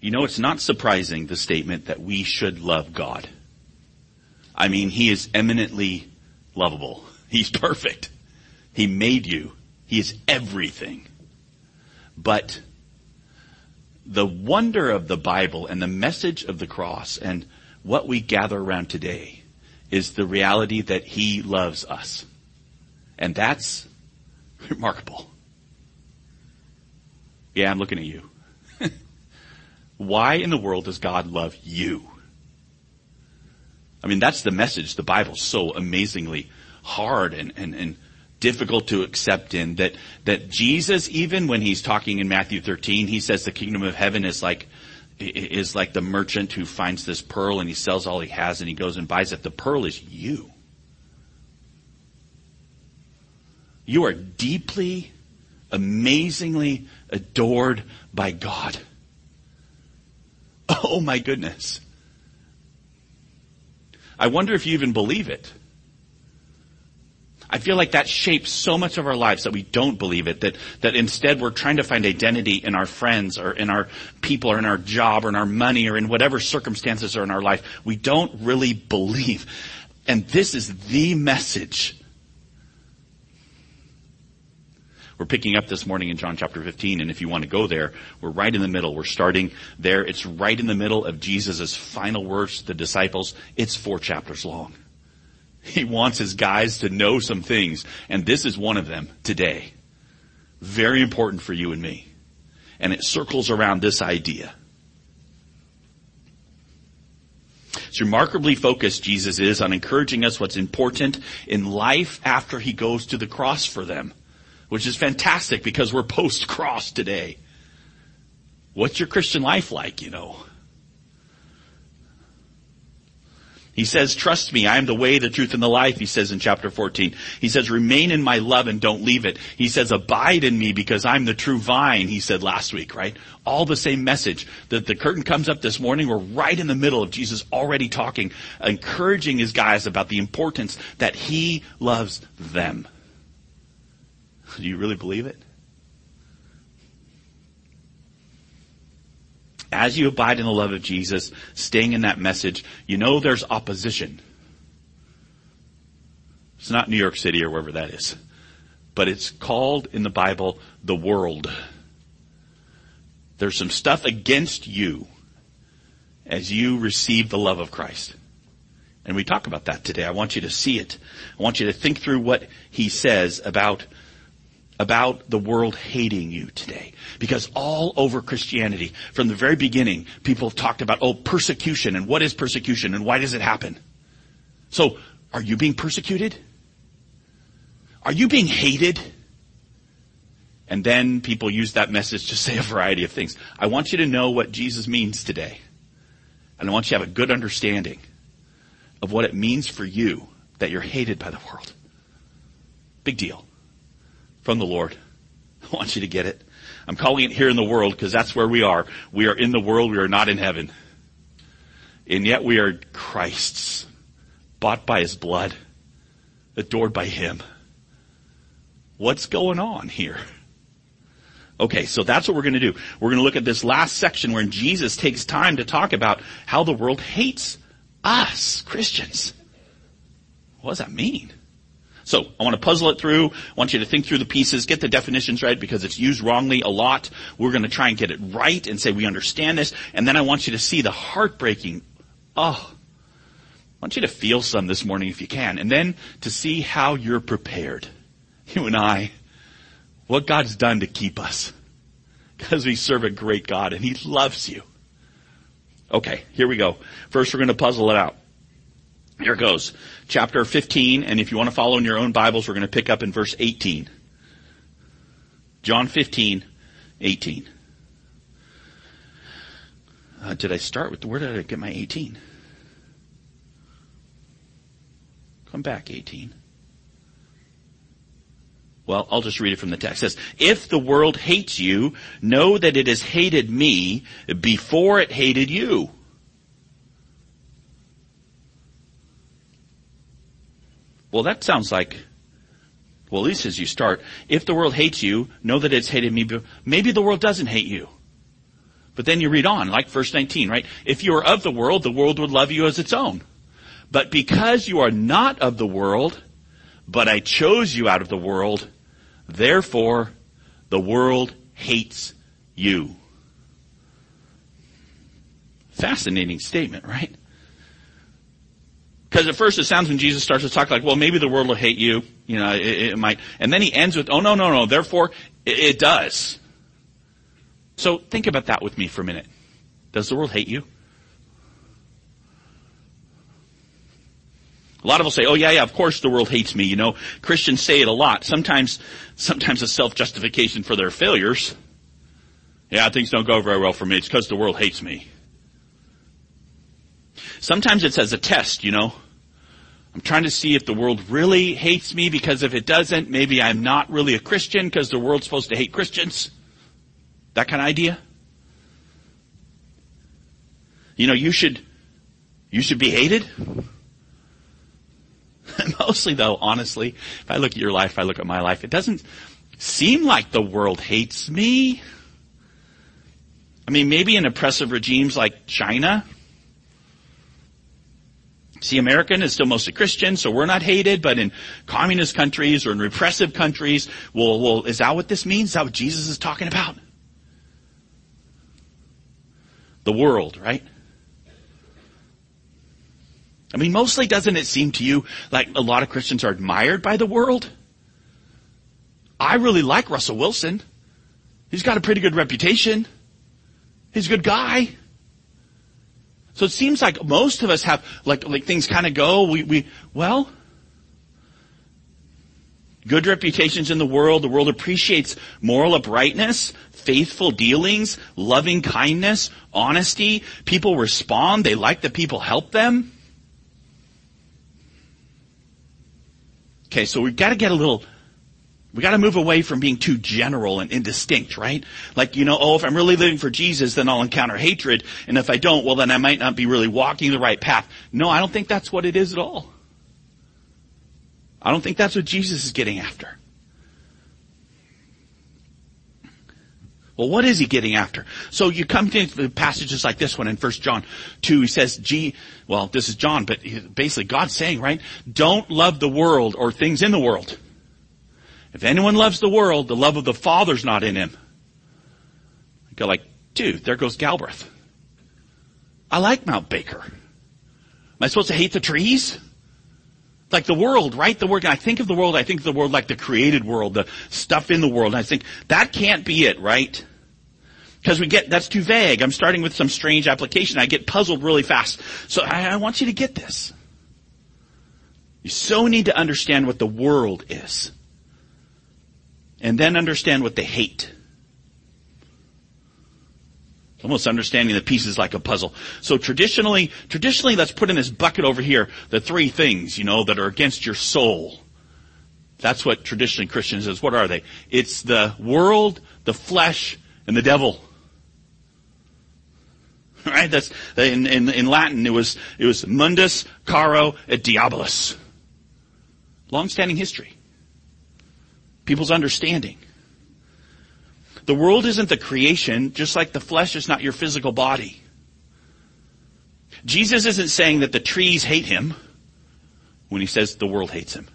You know, it's not surprising, the statement that we should love God. I mean, He is eminently lovable. He's perfect. He made you. He is everything. But the wonder of the Bible and the message of the cross and what we gather around today is the reality that He loves us. And that's remarkable. Yeah, I'm looking at you. Why in the world does God love you? I mean, that's the message. The Bible's so amazingly hard and, and, and difficult to accept in that, that Jesus, even when he's talking in Matthew 13, he says the kingdom of heaven is like, is like the merchant who finds this pearl and he sells all he has and he goes and buys it. The pearl is you. You are deeply, amazingly adored by God. Oh my goodness. I wonder if you even believe it. I feel like that shapes so much of our lives that we don't believe it, that, that instead we're trying to find identity in our friends or in our people or in our job or in our money or in whatever circumstances are in our life. We don't really believe. And this is the message we're picking up this morning in John chapter 15, and if you want to go there, we're right in the middle. We're starting there. It's right in the middle of Jesus' final words to the disciples. It's four chapters long. He wants his guys to know some things, and this is one of them today. Very important for you and me. And it circles around this idea. It's remarkably focused, Jesus is, on encouraging us what's important in life after he goes to the cross for them which is fantastic because we're post cross today. What's your Christian life like, you know? He says, trust me, I am the way, the truth, and the life, he says in chapter 14. He says, remain in my love and don't leave it. He says, abide in me because I'm the true vine, he said last week, right? All the same message. That the curtain comes up this morning, we're right in the middle of Jesus already talking, encouraging his guys about the importance that he loves them. Do you really believe it? As you abide in the love of Jesus, staying in that message, you know there's opposition. It's not New York City or wherever that is. But it's called in the Bible the world. There's some stuff against you as you receive the love of Christ. And we talk about that today. I want you to see it. I want you to think through what he says about about the world hating you today. Because all over Christianity, from the very beginning, people have talked about, oh, persecution and what is persecution and why does it happen? So, are you being persecuted? Are you being hated? And then people use that message to say a variety of things. I want you to know what Jesus means today. And I want you to have a good understanding of what it means for you that you're hated by the world. Big deal from the Lord. I want you to get it. I'm calling it here in the world because that's where we are. We are in the world. We are not in heaven. And yet we are Christ's, bought by his blood, adored by him. What's going on here? Okay, so that's what we're going to do. We're going to look at this last section where Jesus takes time to talk about how the world hates us, Christians. What does that mean? So I want to puzzle it through. I want you to think through the pieces, get the definitions right because it's used wrongly a lot. We're going to try and get it right and say we understand this. And then I want you to see the heartbreaking, oh, I want you to feel some this morning if you can. And then to see how you're prepared. You and I, what God's done to keep us. Because we serve a great God and He loves you. Okay, here we go. First we're going to puzzle it out. Here it goes. Chapter 15, and if you want to follow in your own Bibles, we're going to pick up in verse 18. John 15, 18. Uh, did I start with, where did I get my 18? Come back, 18. Well, I'll just read it from the text. It says, If the world hates you, know that it has hated me before it hated you. Well, that sounds like, well, at least as you start, if the world hates you, know that it's hated me. Maybe the world doesn't hate you. But then you read on, like verse 19, right? If you are of the world, the world would love you as its own. But because you are not of the world, but I chose you out of the world, therefore the world hates you. Fascinating statement, right? Because at first it sounds when Jesus starts to talk like, well, maybe the world will hate you, you know, it, it might, and then he ends with, oh no, no, no, therefore it, it does. So think about that with me for a minute. Does the world hate you? A lot of us say, oh yeah, yeah, of course the world hates me. You know, Christians say it a lot. Sometimes, sometimes a self-justification for their failures. Yeah, things don't go very well for me. It's because the world hates me. Sometimes it's as a test, you know. I'm trying to see if the world really hates me because if it doesn't, maybe I'm not really a Christian because the world's supposed to hate Christians. That kind of idea. You know, you should, you should be hated. Mostly though, honestly, if I look at your life, if I look at my life, it doesn't seem like the world hates me. I mean, maybe in oppressive regimes like China, See, American is still mostly Christian, so we're not hated, but in communist countries or in repressive countries, well, well, is that what this means? Is that what Jesus is talking about? The world, right? I mean, mostly doesn't it seem to you like a lot of Christians are admired by the world? I really like Russell Wilson. He's got a pretty good reputation. He's a good guy. So it seems like most of us have, like, like things kind of go, we, we, well, good reputations in the world, the world appreciates moral uprightness, faithful dealings, loving kindness, honesty. People respond, they like that people help them. Okay, so we've got to get a little we gotta move away from being too general and indistinct, right? Like, you know, oh, if I'm really living for Jesus, then I'll encounter hatred, and if I don't, well then I might not be really walking the right path. No, I don't think that's what it is at all. I don't think that's what Jesus is getting after. Well, what is he getting after? So you come to passages like this one in 1 John 2, he says, G, well, this is John, but basically God's saying, right? Don't love the world or things in the world. If anyone loves the world, the love of the Father's not in him. I go like, dude, there goes Galbraith. I like Mount Baker. Am I supposed to hate the trees? Like the world, right? The word, I think of the world, I think of the world like the created world, the stuff in the world. And I think that can't be it, right? Because we get, that's too vague. I'm starting with some strange application. I get puzzled really fast. So I, I want you to get this. You so need to understand what the world is and then understand what they hate. almost understanding the pieces like a puzzle. So traditionally, traditionally, let's put in this bucket over here the three things, you know, that are against your soul. That's what traditionally Christians is. What are they? It's the world, the flesh, and the devil. Right? That's in, in, in Latin. It was it was mundus caro et diabolus. Long-standing history people's understanding. The world isn't the creation, just like the flesh is not your physical body. Jesus isn't saying that the trees hate him when he says the world hates him.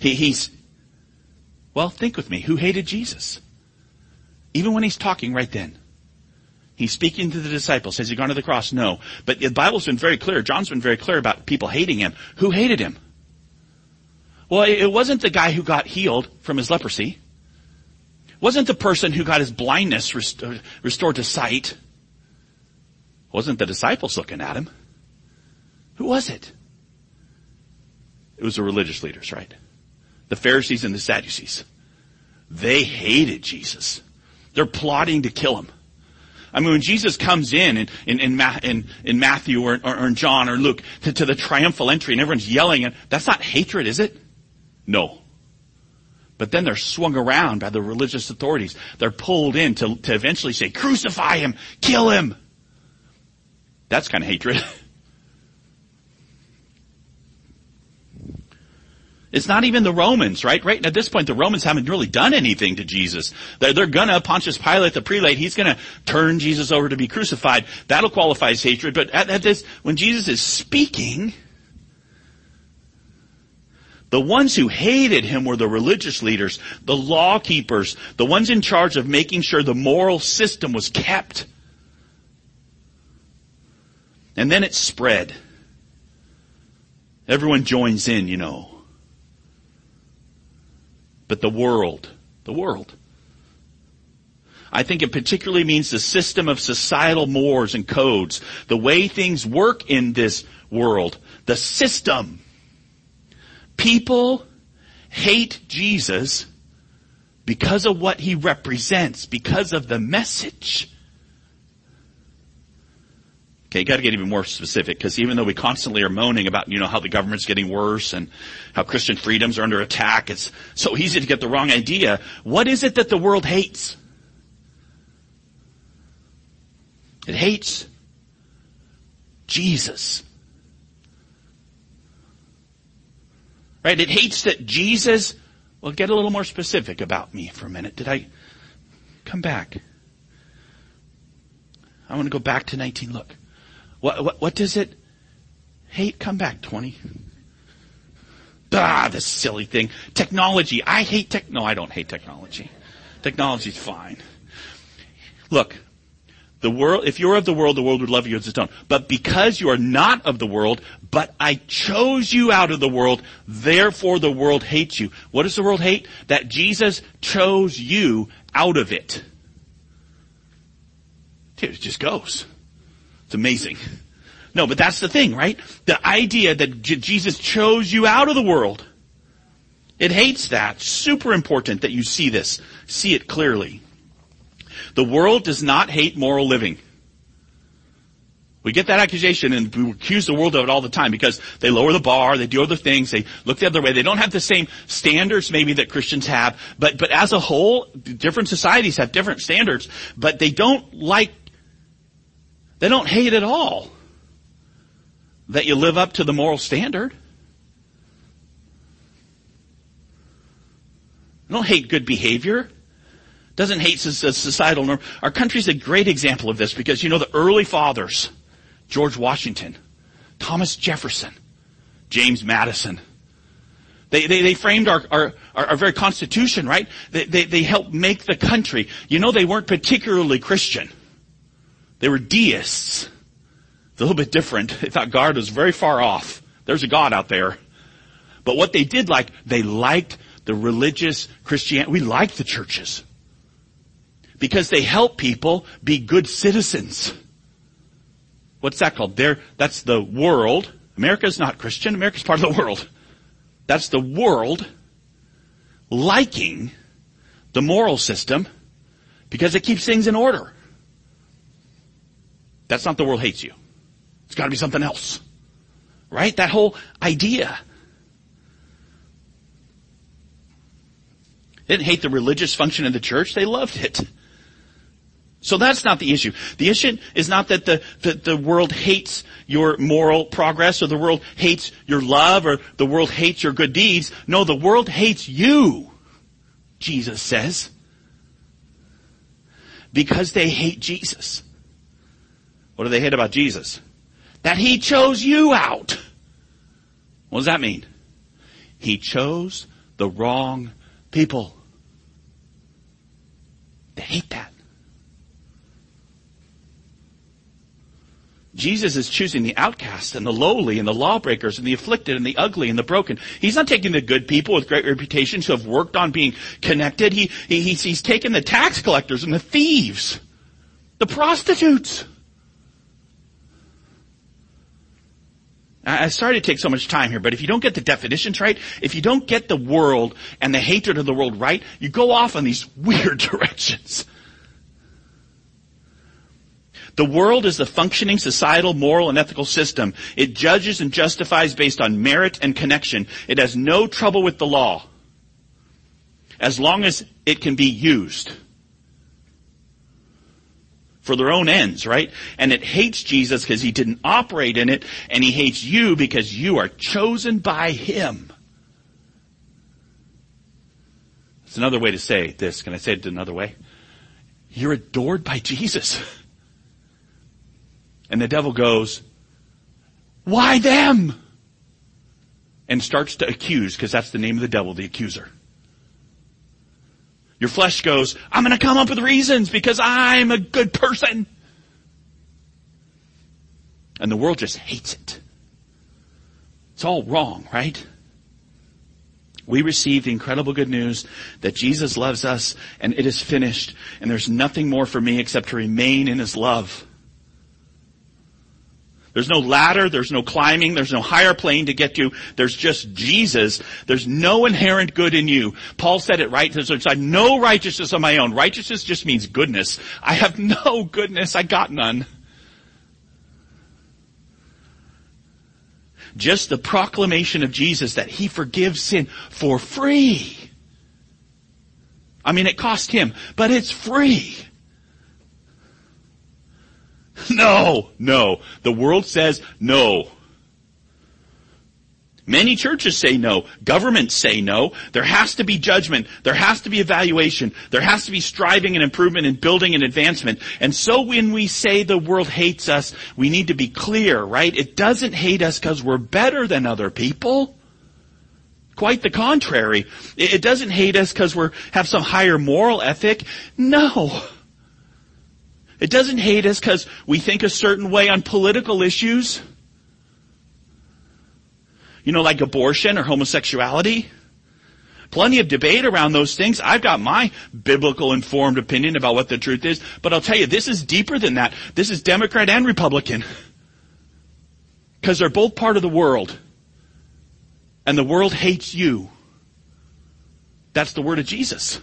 He, he's, well, think with me. Who hated Jesus? Even when he's talking right then. He's speaking to the disciples. Has he gone to the cross? No. But the Bible's been very clear. John's been very clear about people hating him. Who hated him? Well, it wasn't the guy who got healed from his leprosy. It wasn't the person who got his blindness restored, uh, restored to sight. It wasn't the disciples looking at him. Who was it? It was the religious leaders, right? The Pharisees and the Sadducees. They hated Jesus. They're plotting to kill him. I mean, when Jesus comes in in, in, in, in, in Matthew or, or, or, in John or Luke to, to the triumphal entry and everyone's yelling, and that's not hatred, is it? No. But then they're swung around by the religious authorities. They're pulled in to, to eventually say, crucify him, kill him. That's kind of hatred. It's not even the Romans, right? Right at this point, the Romans haven't really done anything to Jesus. They're, they're gonna, Pontius Pilate, the prelate, he's gonna turn Jesus over to be crucified. That'll qualify as hatred. But at, at this, when Jesus is speaking, the ones who hated him were the religious leaders, the law keepers, the ones in charge of making sure the moral system was kept. And then it spread. Everyone joins in, you know. But the world, the world. I think it particularly means the system of societal mores and codes, the way things work in this world, the system. People hate Jesus because of what he represents, because of the message. Okay, you got to get even more specific because even though we constantly are moaning about, you know, how the government's getting worse and how Christian freedoms are under attack, it's so easy to get the wrong idea. What is it that the world hates? It hates Jesus. Right? It hates that Jesus, well, get a little more specific about me for a minute. Did I come back? I want to go back to 19. Look. What, what, what does it hate? Come back, 20. Ah, this silly thing. Technology. I hate tech. No, I don't hate technology. Technology's fine. Look, the world, if you're of the world, the world would love you as its own. But because you are not of the world, but I chose you out of the world, therefore the world hates you. What does the world hate? That Jesus chose you out of it. Dude, it just goes. It's amazing. No, but that's the thing, right? The idea that J- Jesus chose you out of the world. It hates that. Super important that you see this. See it clearly. The world does not hate moral living. We get that accusation and we accuse the world of it all the time because they lower the bar, they do other things, they look the other way. They don't have the same standards maybe that Christians have, but, but as a whole, different societies have different standards, but they don't like they don't hate at all that you live up to the moral standard. They don't hate good behavior. Doesn't hate societal norm. Our country's a great example of this because you know the early fathers, George Washington, Thomas Jefferson, James Madison, they, they, they framed our, our, our, very constitution, right? They, they, they helped make the country. You know, they weren't particularly Christian. They were deists. A little bit different. They thought God was very far off. There's a God out there. But what they did like, they liked the religious Christianity. We liked the churches. Because they help people be good citizens. What's that called? There, that's the world. America's not Christian. America's part of the world. That's the world liking the moral system because it keeps things in order. That's not the world hates you. It's gotta be something else. Right? That whole idea. They didn't hate the religious function of the church, they loved it. So that's not the issue. The issue is not that the, the, the, world hates your moral progress or the world hates your love or the world hates your good deeds. No, the world hates you, Jesus says. Because they hate Jesus. What do they hate about Jesus? That he chose you out. What does that mean? He chose the wrong people. They hate that. Jesus is choosing the outcast and the lowly and the lawbreakers and the afflicted and the ugly and the broken. He's not taking the good people with great reputations who have worked on being connected. He, he he's, he's taken the tax collectors and the thieves, the prostitutes. I sorry to take so much time here, but if you don't get the definitions right, if you don't get the world and the hatred of the world right, you go off on these weird directions. The world is the functioning societal, moral, and ethical system. It judges and justifies based on merit and connection. It has no trouble with the law. As long as it can be used for their own ends, right? And it hates Jesus because he didn't operate in it, and he hates you because you are chosen by him. It's another way to say this. Can I say it another way? You're adored by Jesus. And the devil goes, why them? And starts to accuse, because that's the name of the devil, the accuser. Your flesh goes, I'm gonna come up with reasons because I'm a good person. And the world just hates it. It's all wrong, right? We received the incredible good news that Jesus loves us and it is finished and there's nothing more for me except to remain in His love. There's no ladder, there's no climbing, there's no higher plane to get to. There's just Jesus. There's no inherent good in you. Paul said it right. There's no righteousness of my own. Righteousness just means goodness. I have no goodness. I got none. Just the proclamation of Jesus that He forgives sin for free. I mean, it cost Him, but it's free. No, no. The world says no. Many churches say no. Governments say no. There has to be judgment. There has to be evaluation. There has to be striving and improvement and building and advancement. And so when we say the world hates us, we need to be clear, right? It doesn't hate us because we're better than other people. Quite the contrary. It doesn't hate us because we have some higher moral ethic. No. It doesn't hate us because we think a certain way on political issues. You know, like abortion or homosexuality. Plenty of debate around those things. I've got my biblical informed opinion about what the truth is, but I'll tell you, this is deeper than that. This is Democrat and Republican. Because they're both part of the world. And the world hates you. That's the word of Jesus.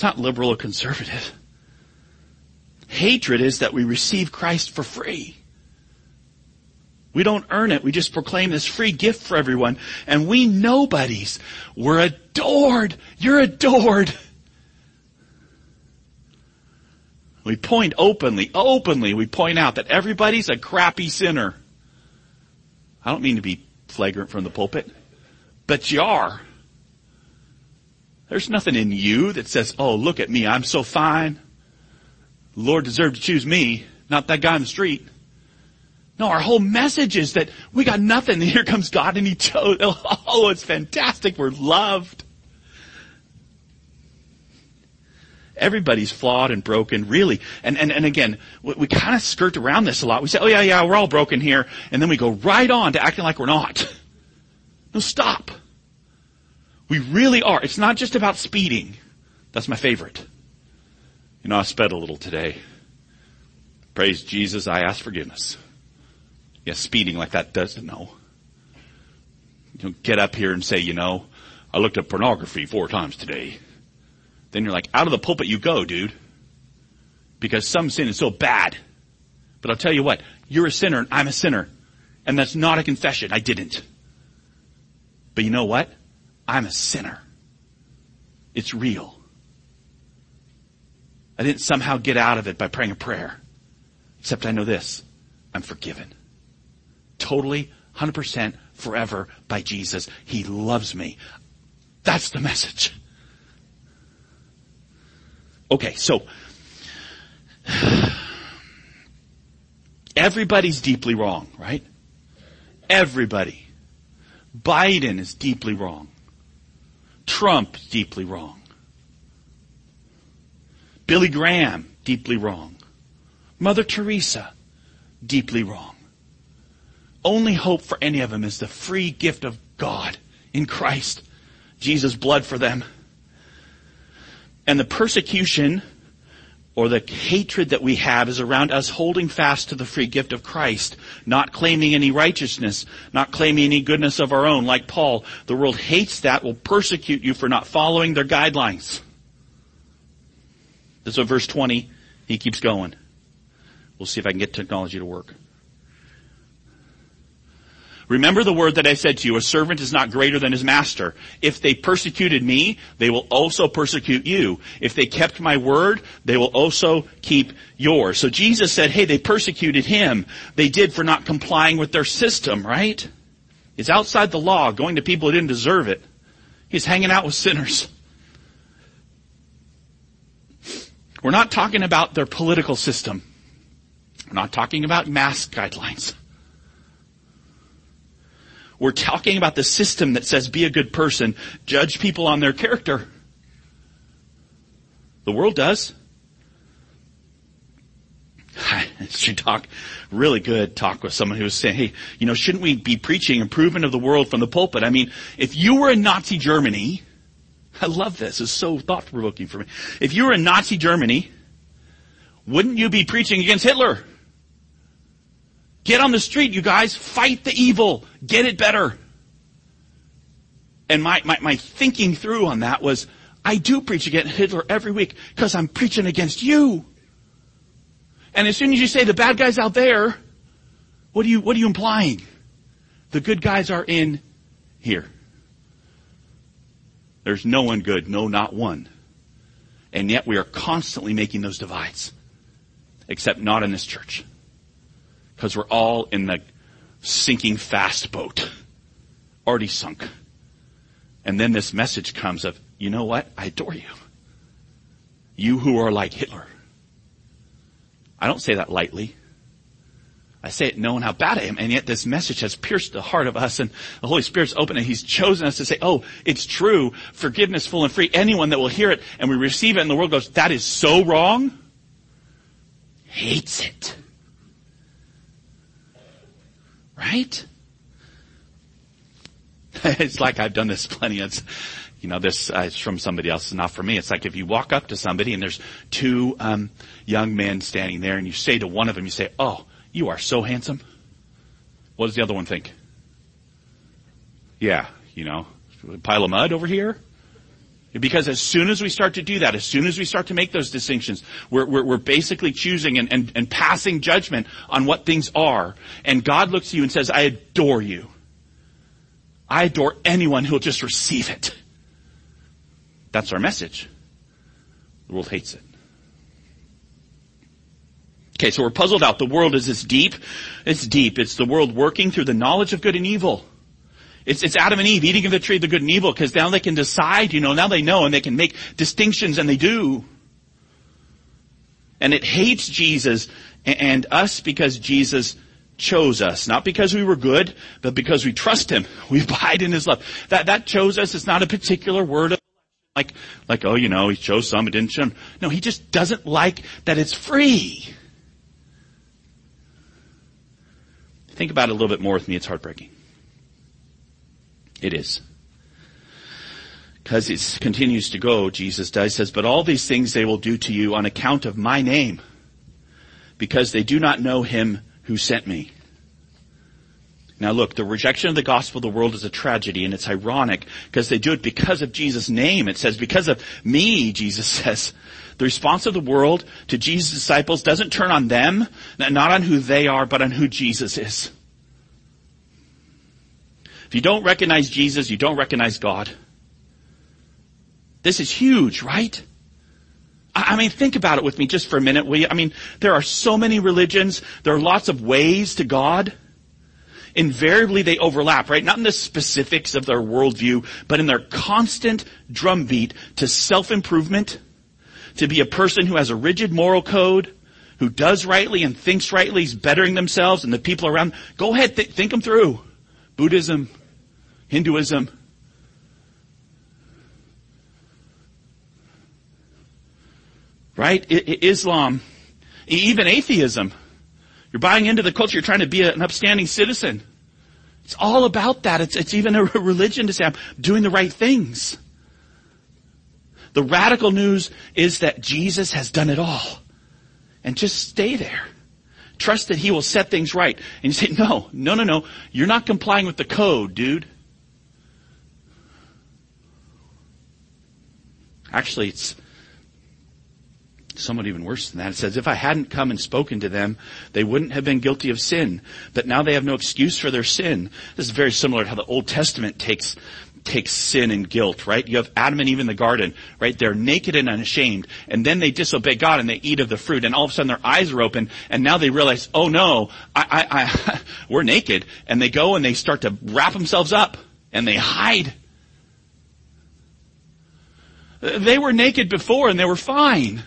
It's not liberal or conservative. Hatred is that we receive Christ for free. We don't earn it. We just proclaim this free gift for everyone. And we nobodies. We're adored. You're adored. We point openly, openly, we point out that everybody's a crappy sinner. I don't mean to be flagrant from the pulpit, but you are. There's nothing in you that says, oh, look at me, I'm so fine. The Lord deserved to choose me, not that guy on the street. No, our whole message is that we got nothing. Here comes God and He chose. Oh, it's fantastic. We're loved. Everybody's flawed and broken, really. And, and, and again, we, we kind of skirt around this a lot. We say, oh yeah, yeah, we're all broken here. And then we go right on to acting like we're not. No, stop. We really are. It's not just about speeding. That's my favorite. You know, I sped a little today. Praise Jesus, I ask forgiveness. Yes, speeding like that doesn't know. You don't get up here and say, you know, I looked at pornography four times today. Then you're like, out of the pulpit you go, dude. Because some sin is so bad. But I'll tell you what, you're a sinner and I'm a sinner. And that's not a confession. I didn't. But you know what? I'm a sinner. It's real. I didn't somehow get out of it by praying a prayer. Except I know this. I'm forgiven. Totally, 100% forever by Jesus. He loves me. That's the message. Okay, so everybody's deeply wrong, right? Everybody. Biden is deeply wrong. Trump, deeply wrong. Billy Graham, deeply wrong. Mother Teresa, deeply wrong. Only hope for any of them is the free gift of God in Christ. Jesus' blood for them. And the persecution or the hatred that we have is around us holding fast to the free gift of Christ, not claiming any righteousness, not claiming any goodness of our own, like Paul. The world hates that, will persecute you for not following their guidelines. This is verse 20, he keeps going. We'll see if I can get technology to work. Remember the word that I said to you, a servant is not greater than his master. If they persecuted me, they will also persecute you. If they kept my word, they will also keep yours. So Jesus said, hey, they persecuted him. They did for not complying with their system, right? He's outside the law, going to people who didn't deserve it. He's hanging out with sinners. We're not talking about their political system. We're not talking about mask guidelines. We're talking about the system that says be a good person, judge people on their character. The world does. I should talk really good talk with someone who was saying, hey, you know, shouldn't we be preaching improvement of the world from the pulpit? I mean, if you were in Nazi Germany, I love this. It's so thought provoking for me. If you were in Nazi Germany, wouldn't you be preaching against Hitler? Get on the street, you guys. Fight the evil. Get it better. And my, my, my thinking through on that was, I do preach against Hitler every week because I'm preaching against you. And as soon as you say the bad guys out there, what are you, what are you implying? The good guys are in here. There's no one good, no, not one. And yet we are constantly making those divides. Except not in this church. Because we're all in the sinking fast boat. Already sunk. And then this message comes of, you know what? I adore you. You who are like Hitler. I don't say that lightly. I say it knowing how bad I am, and yet this message has pierced the heart of us, and the Holy Spirit's open, and He's chosen us to say, oh, it's true, forgiveness full and free. Anyone that will hear it, and we receive it, and the world goes, that is so wrong, hates it. Right? it's like I've done this plenty. It's, you know, this uh, is from somebody else, It's not for me. It's like if you walk up to somebody and there's two um, young men standing there, and you say to one of them, you say, "Oh, you are so handsome." What does the other one think? Yeah, you know, pile of mud over here. Because as soon as we start to do that, as soon as we start to make those distinctions, we're, we're, we're basically choosing and, and, and passing judgment on what things are. And God looks at you and says, I adore you. I adore anyone who'll just receive it. That's our message. The world hates it. Okay, so we're puzzled out. The world is this deep. It's deep. It's the world working through the knowledge of good and evil. It's, it's Adam and Eve eating of the tree of the good and evil because now they can decide, you know, now they know and they can make distinctions and they do. And it hates Jesus and us because Jesus chose us. Not because we were good, but because we trust Him. We abide in His love. That, that chose us. It's not a particular word of like, like, oh, you know, he chose some, he didn't show No, he just doesn't like that it's free. Think about it a little bit more with me. It's heartbreaking. It is. Because it continues to go, Jesus does, says, but all these things they will do to you on account of my name, because they do not know him who sent me. Now look, the rejection of the gospel of the world is a tragedy and it's ironic because they do it because of Jesus' name. It says, because of me, Jesus says. The response of the world to Jesus' disciples doesn't turn on them, not on who they are, but on who Jesus is. If you don't recognize Jesus, you don't recognize God. This is huge, right? I mean, think about it with me just for a minute, will you? I mean, there are so many religions. There are lots of ways to God invariably they overlap, right? Not in the specifics of their worldview, but in their constant drumbeat to self-improvement, to be a person who has a rigid moral code, who does rightly and thinks rightly, is bettering themselves and the people around. Go ahead, th- think them through. Buddhism, Hinduism, right? I- Islam, even atheism. You're buying into the culture. You're trying to be an upstanding citizen. It's all about that. It's, it's even a religion to say I'm doing the right things. The radical news is that Jesus has done it all. And just stay there. Trust that He will set things right. And you say, no, no, no, no. You're not complying with the code, dude. Actually, it's somewhat even worse than that. It says, if I hadn't come and spoken to them, they wouldn't have been guilty of sin. But now they have no excuse for their sin. This is very similar to how the Old Testament takes takes sin and guilt, right? You have Adam and Eve in the garden, right? They're naked and unashamed, and then they disobey God and they eat of the fruit, and all of a sudden their eyes are open, and now they realize, oh no, I, I, I we're naked, and they go and they start to wrap themselves up, and they hide. They were naked before and they were fine.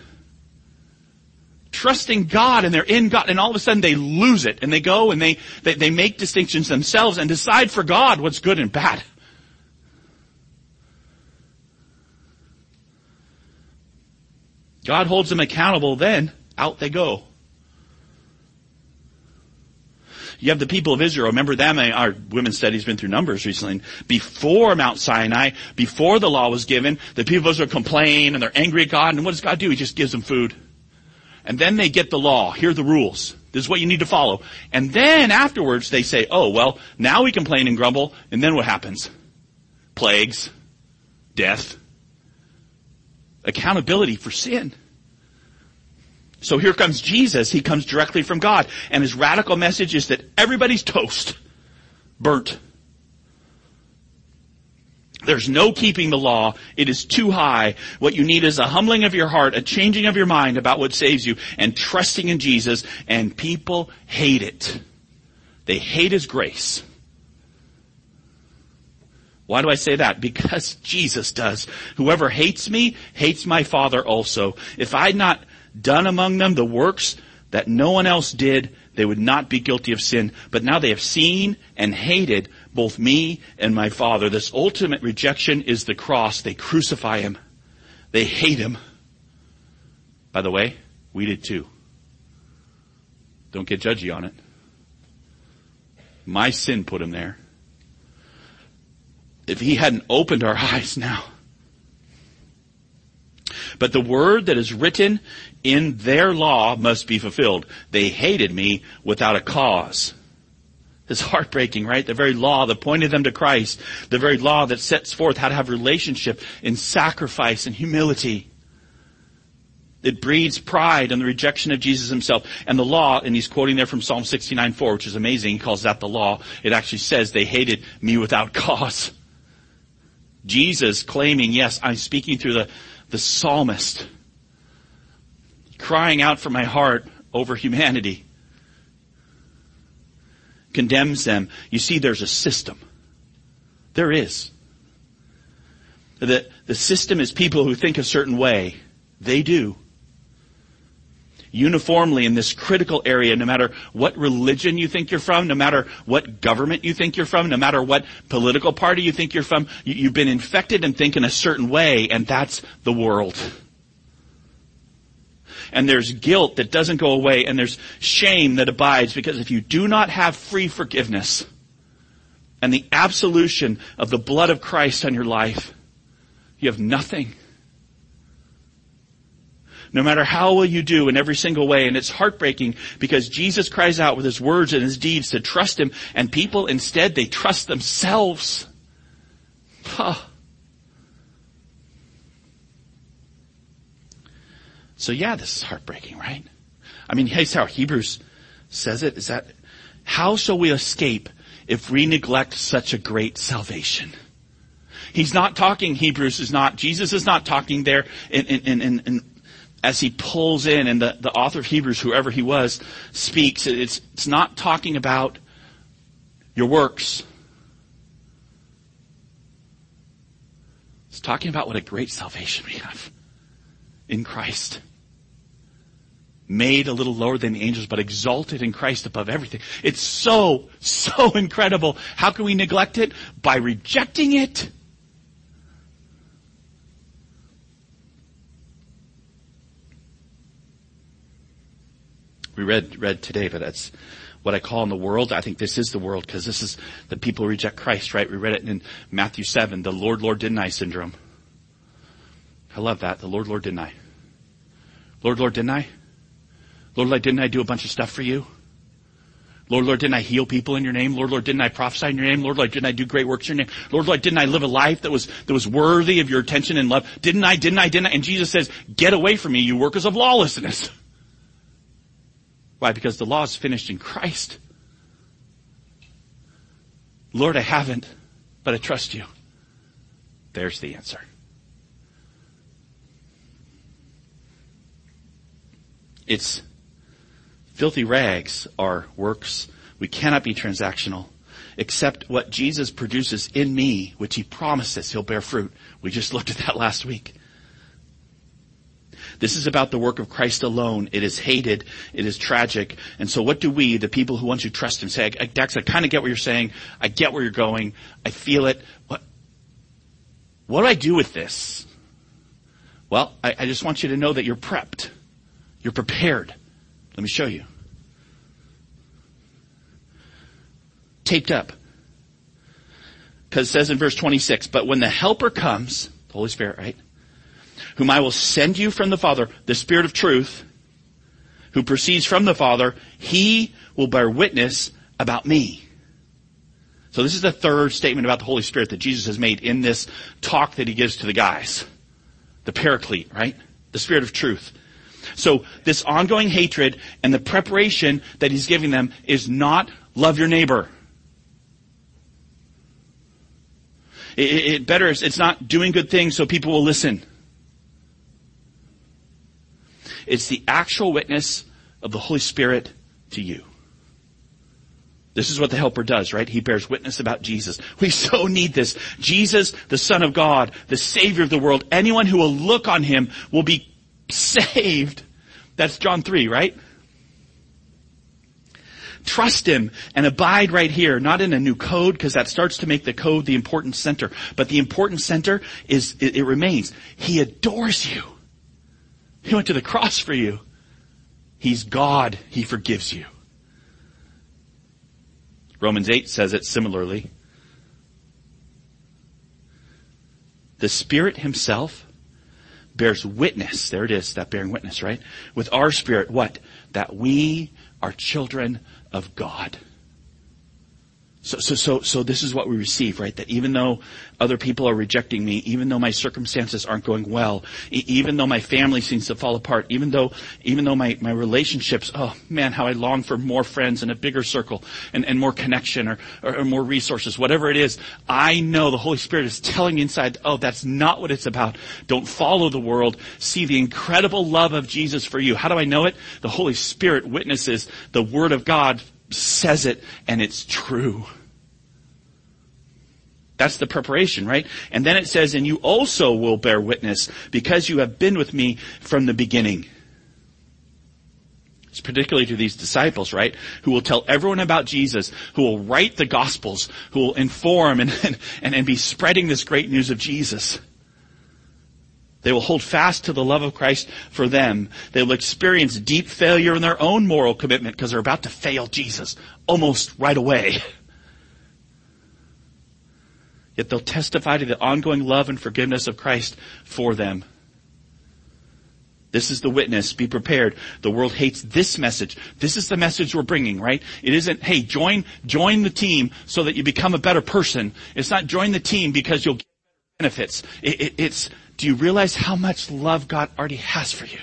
Trusting God and they're in God and all of a sudden they lose it and they go and they, they, they make distinctions themselves and decide for God what's good and bad. God holds them accountable, then out they go. You have the people of Israel. Remember them? Eh, our women's study's been through Numbers recently. Before Mount Sinai, before the law was given, the people of Israel complain and they're angry at God. And what does God do? He just gives them food. And then they get the law. Here are the rules. This is what you need to follow. And then afterwards they say, oh, well, now we complain and grumble. And then what happens? Plagues. Death accountability for sin. So here comes Jesus. He comes directly from God. And his radical message is that everybody's toast. Burnt. There's no keeping the law. It is too high. What you need is a humbling of your heart, a changing of your mind about what saves you, and trusting in Jesus. And people hate it. They hate his grace. Why do I say that? Because Jesus does. Whoever hates me, hates my Father also. If I not done among them the works that no one else did, they would not be guilty of sin. But now they have seen and hated both me and my Father. This ultimate rejection is the cross. They crucify him. They hate him. By the way, we did too. Don't get judgy on it. My sin put him there if he hadn't opened our eyes now. But the word that is written in their law must be fulfilled. They hated me without a cause. It's heartbreaking, right? The very law that pointed them to Christ, the very law that sets forth how to have relationship in sacrifice and humility. It breeds pride and the rejection of Jesus himself. And the law, and he's quoting there from Psalm sixty-nine, 69:4, which is amazing. He calls that the law. It actually says they hated me without cause. Jesus claiming, yes, I'm speaking through the, the psalmist, crying out from my heart over humanity, condemns them. You see, there's a system. There is. The, the system is people who think a certain way. They do uniformly in this critical area, no matter what religion you think you're from, no matter what government you think you're from, no matter what political party you think you're from, you, have been infected and think in a certain way, and that's the world. And there's guilt that doesn't go away, and there's shame that abides, because if you do not have free forgiveness, and the absolution of the blood of Christ on your life, you have nothing no matter how well you do in every single way. And it's heartbreaking because Jesus cries out with his words and his deeds to trust him and people instead they trust themselves. Huh. So yeah, this is heartbreaking, right? I mean, here's how Hebrews says it, is that, how shall we escape if we neglect such a great salvation? He's not talking, Hebrews is not, Jesus is not talking there in, in, in, in as he pulls in, and the, the author of Hebrews, whoever he was, speaks, it's, it's not talking about your works. It's talking about what a great salvation we have in Christ. Made a little lower than the angels, but exalted in Christ above everything. It's so, so incredible. How can we neglect it? By rejecting it we read read today, but that's what I call in the world. I think this is the world because this is the people reject Christ, right? We read it in Matthew 7, the Lord, Lord, didn't I syndrome. I love that. The Lord, Lord, didn't I? Lord, Lord, didn't I? Lord, Lord, didn't I do a bunch of stuff for you? Lord, Lord, didn't I heal people in your name? Lord, Lord, didn't I prophesy in your name? Lord, Lord, didn't I do great works in your name? Lord, Lord, didn't I live a life that was, that was worthy of your attention and love? Didn't I, didn't I, didn't I? And Jesus says, get away from me, you workers of lawlessness. Why? Because the law is finished in Christ. Lord, I haven't, but I trust you. There's the answer. It's filthy rags are works. We cannot be transactional except what Jesus produces in me, which he promises he'll bear fruit. We just looked at that last week. This is about the work of Christ alone. It is hated. It is tragic. And so what do we, the people who want to trust him, say, Dax, I kind of get what you're saying. I get where you're going. I feel it. What, what do I do with this? Well, I, I just want you to know that you're prepped. You're prepared. Let me show you. Taped up. Because it says in verse 26, but when the helper comes, the Holy Spirit, right? Whom I will send you from the Father, the Spirit of truth, who proceeds from the Father, he will bear witness about me. So this is the third statement about the Holy Spirit that Jesus has made in this talk that he gives to the guys. The paraclete, right? The Spirit of truth. So this ongoing hatred and the preparation that he's giving them is not love your neighbor. It, it better, it's not doing good things so people will listen. It's the actual witness of the Holy Spirit to you. This is what the helper does, right? He bears witness about Jesus. We so need this. Jesus, the Son of God, the Savior of the world, anyone who will look on Him will be saved. That's John 3, right? Trust Him and abide right here, not in a new code, because that starts to make the code the important center. But the important center is, it, it remains. He adores you. He went to the cross for you. He's God. He forgives you. Romans 8 says it similarly. The Spirit Himself bears witness. There it is, that bearing witness, right? With our spirit, what? That we are children of God. So, so, so, so this is what we receive, right? That even though other people are rejecting me, even though my circumstances aren't going well, e- even though my family seems to fall apart, even though, even though my, my relationships, oh man, how I long for more friends and a bigger circle and, and more connection or, or, or more resources, whatever it is, I know the Holy Spirit is telling inside, oh, that's not what it's about. Don't follow the world. See the incredible love of Jesus for you. How do I know it? The Holy Spirit witnesses the Word of God says it and it's true. That's the preparation, right? And then it says, and you also will bear witness because you have been with me from the beginning. It's particularly to these disciples, right? Who will tell everyone about Jesus, who will write the gospels, who will inform and, and, and be spreading this great news of Jesus. They will hold fast to the love of Christ for them. They will experience deep failure in their own moral commitment because they're about to fail Jesus almost right away. Yet they'll testify to the ongoing love and forgiveness of Christ for them. This is the witness. Be prepared. The world hates this message. This is the message we're bringing, right? It isn't, hey, join, join the team so that you become a better person. It's not join the team because you'll get benefits. It, it, it's, do you realize how much love God already has for you?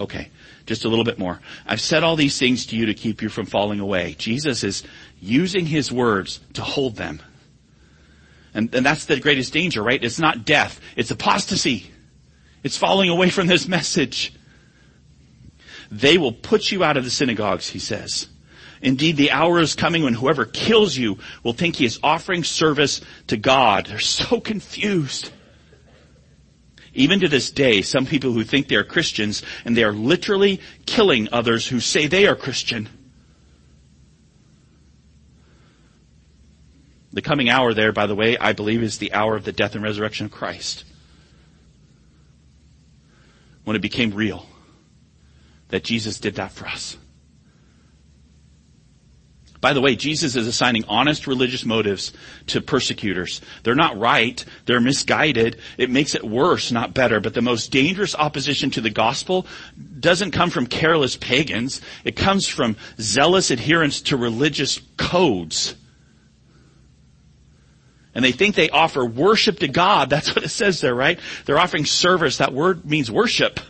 Okay, just a little bit more. I've said all these things to you to keep you from falling away. Jesus is using his words to hold them. And, and that's the greatest danger, right? It's not death. It's apostasy. It's falling away from this message. They will put you out of the synagogues, he says. Indeed, the hour is coming when whoever kills you will think he is offering service to God. They're so confused. Even to this day, some people who think they are Christians and they are literally killing others who say they are Christian. The coming hour there, by the way, I believe is the hour of the death and resurrection of Christ. When it became real that Jesus did that for us. By the way, Jesus is assigning honest religious motives to persecutors. They're not right. They're misguided. It makes it worse, not better. But the most dangerous opposition to the gospel doesn't come from careless pagans. It comes from zealous adherence to religious codes. And they think they offer worship to God. That's what it says there, right? They're offering service. That word means worship.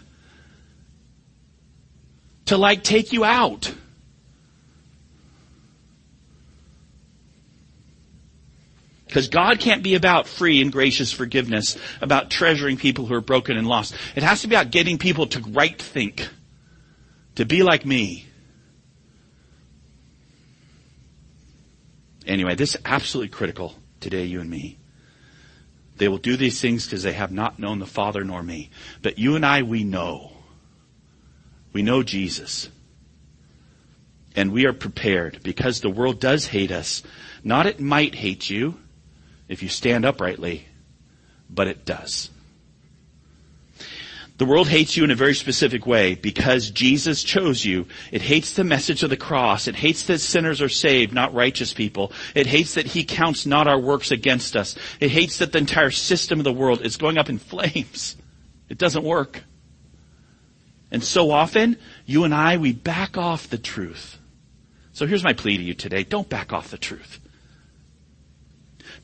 To like take you out. Because God can't be about free and gracious forgiveness, about treasuring people who are broken and lost. It has to be about getting people to right think, to be like me. Anyway, this is absolutely critical today, you and me. They will do these things because they have not known the Father nor me. But you and I, we know. We know Jesus. And we are prepared because the world does hate us. Not it might hate you, if you stand uprightly, but it does. The world hates you in a very specific way because Jesus chose you. It hates the message of the cross. It hates that sinners are saved, not righteous people. It hates that he counts not our works against us. It hates that the entire system of the world is going up in flames. It doesn't work. And so often, you and I, we back off the truth. So here's my plea to you today. Don't back off the truth.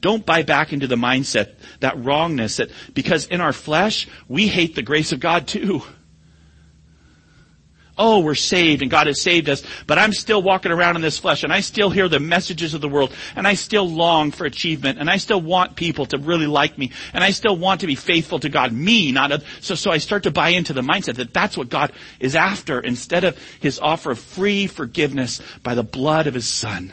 Don't buy back into the mindset, that wrongness that, because in our flesh, we hate the grace of God too. Oh, we're saved and God has saved us, but I'm still walking around in this flesh and I still hear the messages of the world and I still long for achievement and I still want people to really like me and I still want to be faithful to God, me, not a, so, so I start to buy into the mindset that that's what God is after instead of His offer of free forgiveness by the blood of His Son.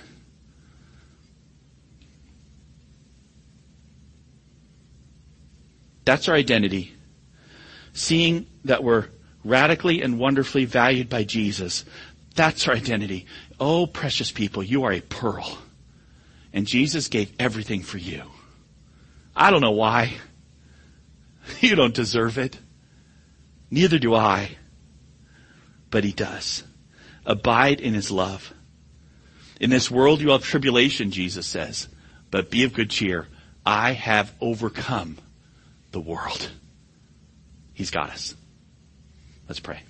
That's our identity. Seeing that we're radically and wonderfully valued by Jesus. That's our identity. Oh, precious people, you are a pearl. And Jesus gave everything for you. I don't know why. You don't deserve it. Neither do I. But he does. Abide in his love. In this world you have tribulation, Jesus says, but be of good cheer. I have overcome the world. He's got us. Let's pray.